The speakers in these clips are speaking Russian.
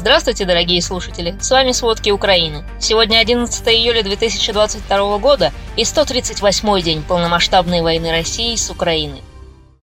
Здравствуйте, дорогие слушатели! С вами «Сводки Украины». Сегодня 11 июля 2022 года и 138-й день полномасштабной войны России с Украиной.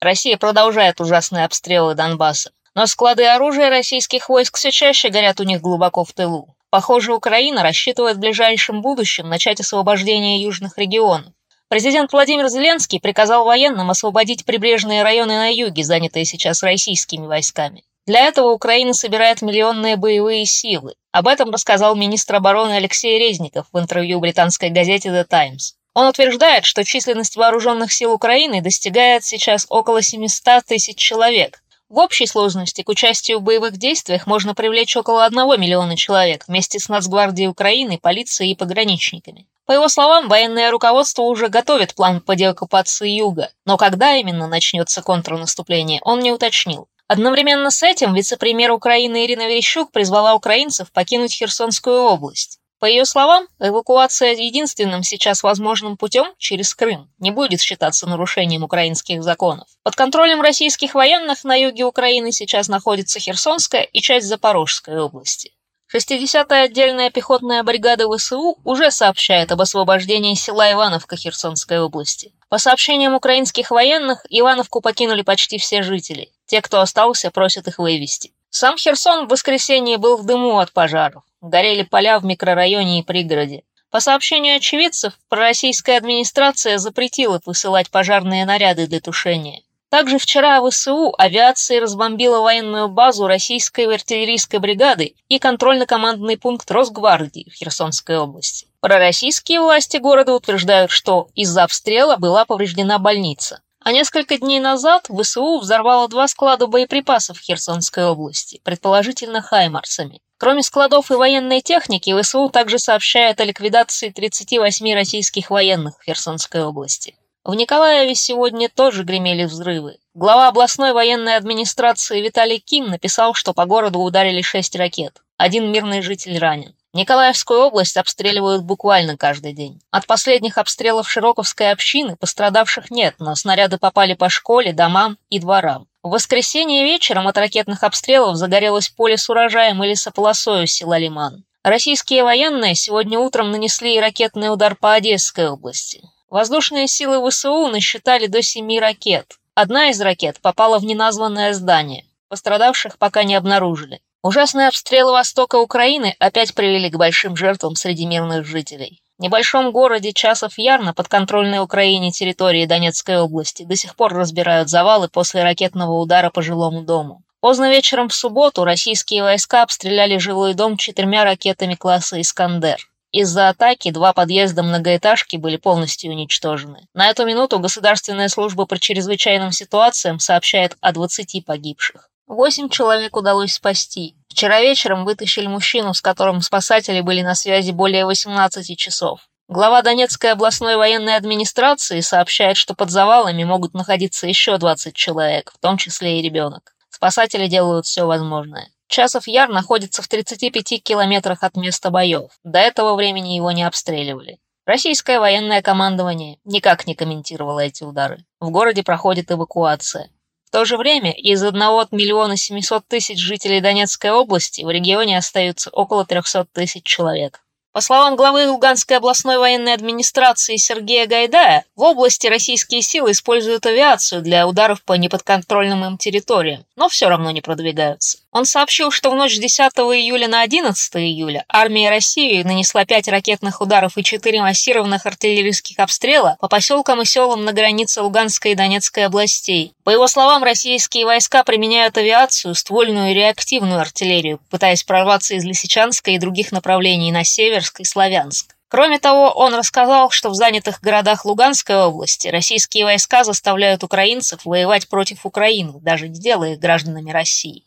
Россия продолжает ужасные обстрелы Донбасса, но склады оружия российских войск все чаще горят у них глубоко в тылу. Похоже, Украина рассчитывает в ближайшем будущем начать освобождение южных регионов. Президент Владимир Зеленский приказал военным освободить прибрежные районы на юге, занятые сейчас российскими войсками. Для этого Украина собирает миллионные боевые силы. Об этом рассказал министр обороны Алексей Резников в интервью британской газете The Times. Он утверждает, что численность вооруженных сил Украины достигает сейчас около 700 тысяч человек. В общей сложности к участию в боевых действиях можно привлечь около 1 миллиона человек вместе с Нацгвардией Украины, полицией и пограничниками. По его словам, военное руководство уже готовит план по деоккупации юга, но когда именно начнется контрнаступление, он не уточнил. Одновременно с этим вице-премьер Украины Ирина Верещук призвала украинцев покинуть Херсонскую область. По ее словам, эвакуация единственным сейчас возможным путем через Крым не будет считаться нарушением украинских законов. Под контролем российских военных на юге Украины сейчас находится Херсонская и часть Запорожской области. 60-я отдельная пехотная бригада ВСУ уже сообщает об освобождении села Ивановка Херсонской области. По сообщениям украинских военных, Ивановку покинули почти все жители. Те, кто остался, просят их вывести. Сам Херсон в воскресенье был в дыму от пожаров. Горели поля в микрорайоне и пригороде. По сообщению очевидцев, пророссийская администрация запретила высылать пожарные наряды для тушения. Также вчера ВСУ авиацией разбомбила военную базу российской артиллерийской бригады и контрольно-командный пункт Росгвардии в Херсонской области. Пророссийские власти города утверждают, что из-за обстрела была повреждена больница. А несколько дней назад ВСУ взорвало два склада боеприпасов в Херсонской области, предположительно хаймарсами. Кроме складов и военной техники, ВСУ также сообщает о ликвидации 38 российских военных в Херсонской области. В Николаеве сегодня тоже гремели взрывы. Глава областной военной администрации Виталий Ким написал, что по городу ударили шесть ракет. Один мирный житель ранен. Николаевскую область обстреливают буквально каждый день. От последних обстрелов Широковской общины пострадавших нет, но снаряды попали по школе, домам и дворам. В воскресенье вечером от ракетных обстрелов загорелось поле с урожаем и лесополосою села Лиман. Российские военные сегодня утром нанесли ракетный удар по Одесской области. Воздушные силы ВСУ насчитали до семи ракет. Одна из ракет попала в неназванное здание. Пострадавших пока не обнаружили. Ужасные обстрелы востока Украины опять привели к большим жертвам среди мирных жителей. В небольшом городе Часов Яр на подконтрольной Украине территории Донецкой области до сих пор разбирают завалы после ракетного удара по жилому дому. Поздно вечером в субботу российские войска обстреляли жилой дом четырьмя ракетами класса «Искандер». Из-за атаки два подъезда многоэтажки были полностью уничтожены. На эту минуту Государственная служба по чрезвычайным ситуациям сообщает о 20 погибших. Восемь человек удалось спасти. Вчера вечером вытащили мужчину, с которым спасатели были на связи более 18 часов. Глава Донецкой областной военной администрации сообщает, что под завалами могут находиться еще 20 человек, в том числе и ребенок. Спасатели делают все возможное. Часов Яр находится в 35 километрах от места боев. До этого времени его не обстреливали. Российское военное командование никак не комментировало эти удары. В городе проходит эвакуация то же время из 1 миллиона 700 тысяч жителей Донецкой области в регионе остаются около 300 тысяч человек. По словам главы Луганской областной военной администрации Сергея Гайдая, в области российские силы используют авиацию для ударов по неподконтрольным им территориям, но все равно не продвигаются. Он сообщил, что в ночь с 10 июля на 11 июля армия России нанесла 5 ракетных ударов и 4 массированных артиллерийских обстрела по поселкам и селам на границе Луганской и Донецкой областей. По его словам, российские войска применяют авиацию, ствольную и реактивную артиллерию, пытаясь прорваться из Лисичанска и других направлений на север Северск и Славянск. Кроме того, он рассказал, что в занятых городах Луганской области российские войска заставляют украинцев воевать против Украины, даже не делая их гражданами России.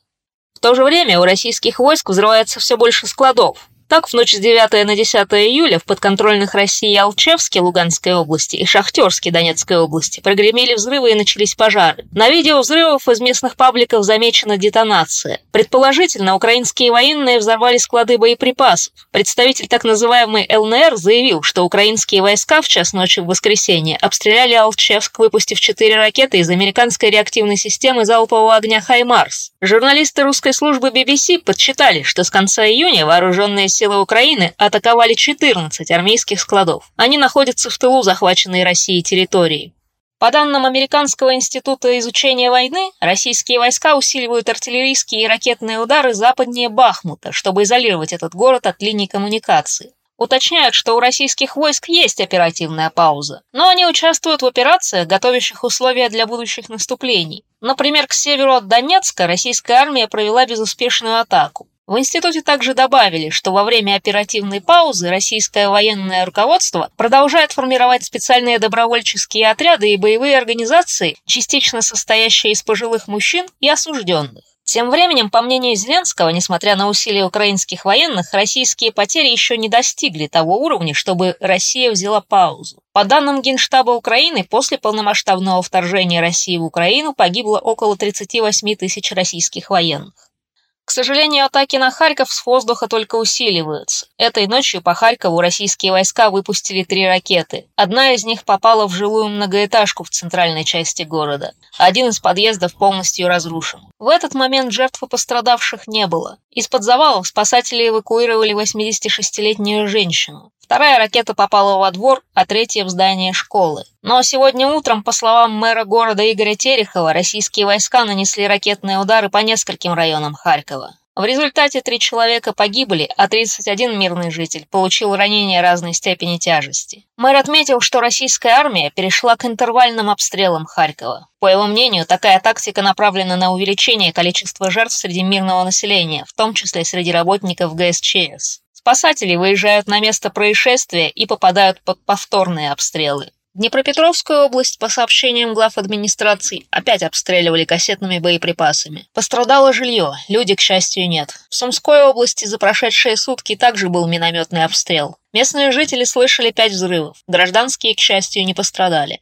В то же время у российских войск взрывается все больше складов. Так, в ночь с 9 на 10 июля в подконтрольных России Алчевске Луганской области и Шахтерске Донецкой области прогремели взрывы и начались пожары. На видео взрывов из местных пабликов замечена детонация. Предположительно, украинские военные взорвали склады боеприпасов. Представитель так называемой ЛНР заявил, что украинские войска в час ночи в воскресенье обстреляли Алчевск, выпустив четыре ракеты из американской реактивной системы залпового огня «Хаймарс». Журналисты русской службы BBC подсчитали, что с конца июня вооруженные силы Украины атаковали 14 армейских складов. Они находятся в тылу захваченной Россией территории. По данным Американского института изучения войны, российские войска усиливают артиллерийские и ракетные удары западнее Бахмута, чтобы изолировать этот город от линий коммуникации. Уточняют, что у российских войск есть оперативная пауза, но они участвуют в операциях, готовящих условия для будущих наступлений. Например, к северу от Донецка российская армия провела безуспешную атаку. В институте также добавили, что во время оперативной паузы российское военное руководство продолжает формировать специальные добровольческие отряды и боевые организации, частично состоящие из пожилых мужчин и осужденных. Тем временем, по мнению Зеленского, несмотря на усилия украинских военных, российские потери еще не достигли того уровня, чтобы Россия взяла паузу. По данным Генштаба Украины, после полномасштабного вторжения России в Украину погибло около 38 тысяч российских военных. К сожалению, атаки на Харьков с воздуха только усиливаются. Этой ночью по Харькову российские войска выпустили три ракеты. Одна из них попала в жилую многоэтажку в центральной части города. Один из подъездов полностью разрушен. В этот момент жертв и пострадавших не было. Из-под завалов спасатели эвакуировали 86-летнюю женщину. Вторая ракета попала во двор, а третья в здание школы. Но сегодня утром, по словам мэра города Игоря Терехова, российские войска нанесли ракетные удары по нескольким районам Харькова. В результате три человека погибли, а 31 мирный житель получил ранения разной степени тяжести. Мэр отметил, что российская армия перешла к интервальным обстрелам Харькова. По его мнению, такая тактика направлена на увеличение количества жертв среди мирного населения, в том числе среди работников ГСЧС. Спасатели выезжают на место происшествия и попадают под повторные обстрелы. Днепропетровскую область, по сообщениям глав администраций, опять обстреливали кассетными боеприпасами. Пострадало жилье, люди, к счастью, нет. В Сумской области за прошедшие сутки также был минометный обстрел. Местные жители слышали пять взрывов. Гражданские, к счастью, не пострадали.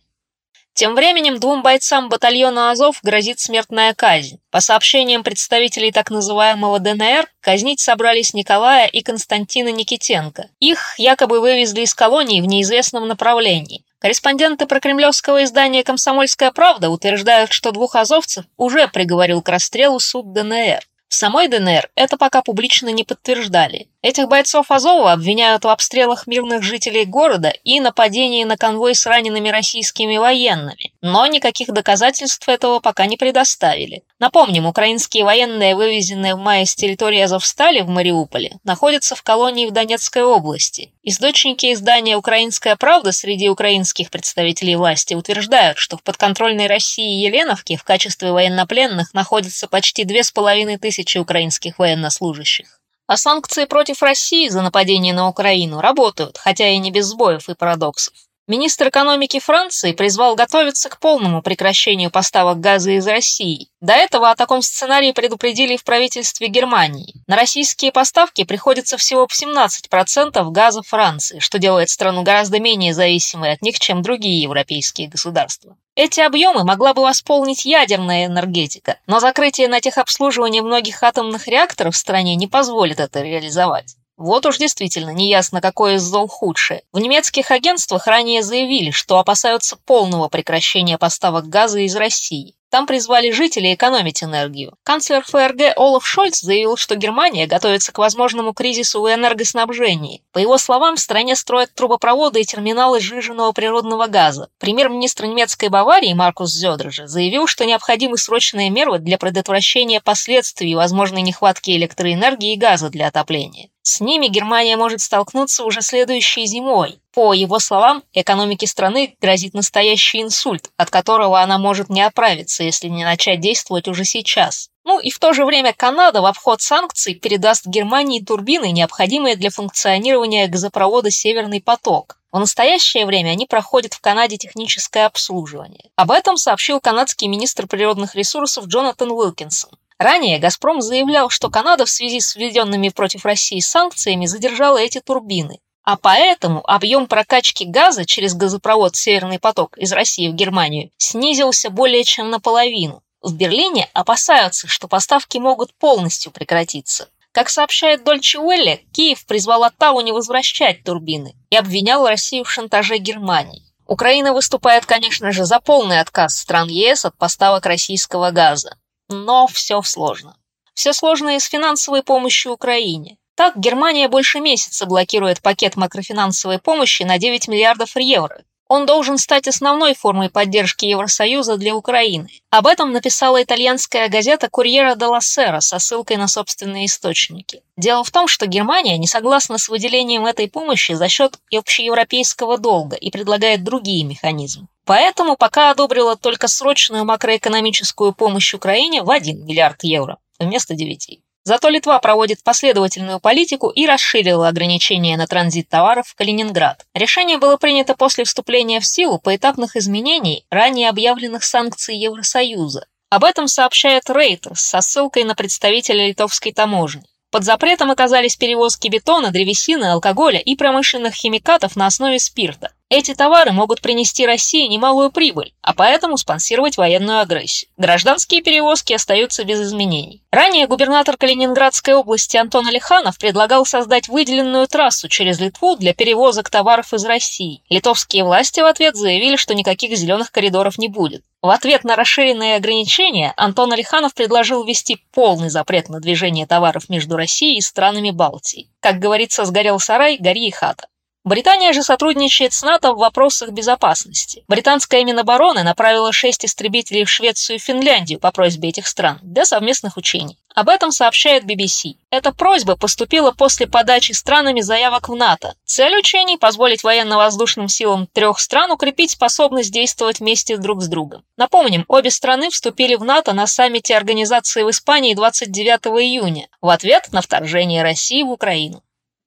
Тем временем двум бойцам батальона «Азов» грозит смертная казнь. По сообщениям представителей так называемого ДНР, казнить собрались Николая и Константина Никитенко. Их якобы вывезли из колонии в неизвестном направлении. Корреспонденты прокремлевского издания «Комсомольская правда» утверждают, что двух азовцев уже приговорил к расстрелу суд ДНР. В самой ДНР это пока публично не подтверждали. Этих бойцов Азова обвиняют в обстрелах мирных жителей города и нападении на конвой с ранеными российскими военными, но никаких доказательств этого пока не предоставили. Напомним, украинские военные, вывезенные в мае с территории Азовстали в Мариуполе, находятся в колонии в Донецкой области. Источники издания «Украинская правда» среди украинских представителей власти утверждают, что в подконтрольной России Еленовке в качестве военнопленных находятся почти две с половиной тысячи украинских военнослужащих. А санкции против России за нападение на Украину работают, хотя и не без сбоев и парадоксов. Министр экономики Франции призвал готовиться к полному прекращению поставок газа из России. До этого о таком сценарии предупредили в правительстве Германии. На российские поставки приходится всего 17% газа Франции, что делает страну гораздо менее зависимой от них, чем другие европейские государства. Эти объемы могла бы восполнить ядерная энергетика, но закрытие на техобслуживание многих атомных реакторов в стране не позволит это реализовать. Вот уж действительно неясно, какое из зол худшее. В немецких агентствах ранее заявили, что опасаются полного прекращения поставок газа из России. Там призвали жителей экономить энергию. Канцлер ФРГ Олаф Шольц заявил, что Германия готовится к возможному кризису в энергоснабжении. По его словам, в стране строят трубопроводы и терминалы сжиженного природного газа. Премьер-министр немецкой Баварии Маркус Зёдер же заявил, что необходимы срочные меры для предотвращения последствий возможной нехватки электроэнергии и газа для отопления. С ними Германия может столкнуться уже следующей зимой. По его словам, экономике страны грозит настоящий инсульт, от которого она может не оправиться, если не начать действовать уже сейчас. Ну и в то же время Канада в обход санкций передаст Германии турбины, необходимые для функционирования газопровода «Северный поток». В настоящее время они проходят в Канаде техническое обслуживание. Об этом сообщил канадский министр природных ресурсов Джонатан Уилкинсон. Ранее «Газпром» заявлял, что Канада в связи с введенными против России санкциями задержала эти турбины, а поэтому объем прокачки газа через газопровод «Северный поток» из России в Германию снизился более чем наполовину. В Берлине опасаются, что поставки могут полностью прекратиться. Как сообщает Дольче Уэлле, Киев призвал Оттаву не возвращать турбины и обвинял Россию в шантаже Германии. Украина выступает, конечно же, за полный отказ стран ЕС от поставок российского газа. Но все сложно. Все сложно и с финансовой помощью Украине. Так, Германия больше месяца блокирует пакет макрофинансовой помощи на 9 миллиардов евро, он должен стать основной формой поддержки Евросоюза для Украины. Об этом написала итальянская газета «Курьера де ла Сера» со ссылкой на собственные источники. Дело в том, что Германия не согласна с выделением этой помощи за счет общеевропейского долга и предлагает другие механизмы. Поэтому пока одобрила только срочную макроэкономическую помощь Украине в 1 миллиард евро вместо 9. Зато Литва проводит последовательную политику и расширила ограничения на транзит товаров в Калининград. Решение было принято после вступления в силу поэтапных изменений ранее объявленных санкций Евросоюза. Об этом сообщает Reuters со ссылкой на представителя литовской таможни. Под запретом оказались перевозки бетона, древесины, алкоголя и промышленных химикатов на основе спирта. Эти товары могут принести России немалую прибыль, а поэтому спонсировать военную агрессию. Гражданские перевозки остаются без изменений. Ранее губернатор Калининградской области Антон Алиханов предлагал создать выделенную трассу через Литву для перевозок товаров из России. Литовские власти в ответ заявили, что никаких зеленых коридоров не будет. В ответ на расширенные ограничения Антон Алиханов предложил ввести полный запрет на движение товаров между Россией и странами Балтии. Как говорится, сгорел сарай, гори и хата. Британия же сотрудничает с НАТО в вопросах безопасности. Британская Минобороны направила шесть истребителей в Швецию и Финляндию по просьбе этих стран для совместных учений. Об этом сообщает BBC. Эта просьба поступила после подачи странами заявок в НАТО. Цель учений – позволить военно-воздушным силам трех стран укрепить способность действовать вместе друг с другом. Напомним, обе страны вступили в НАТО на саммите организации в Испании 29 июня в ответ на вторжение России в Украину.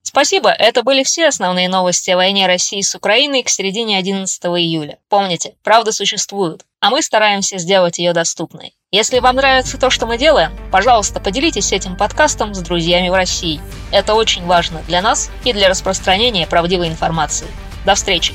Спасибо, это были все основные новости о войне России с Украиной к середине 11 июля. Помните, правда существует, а мы стараемся сделать ее доступной. Если вам нравится то, что мы делаем, пожалуйста, поделитесь этим подкастом с друзьями в России. Это очень важно для нас и для распространения правдивой информации. До встречи!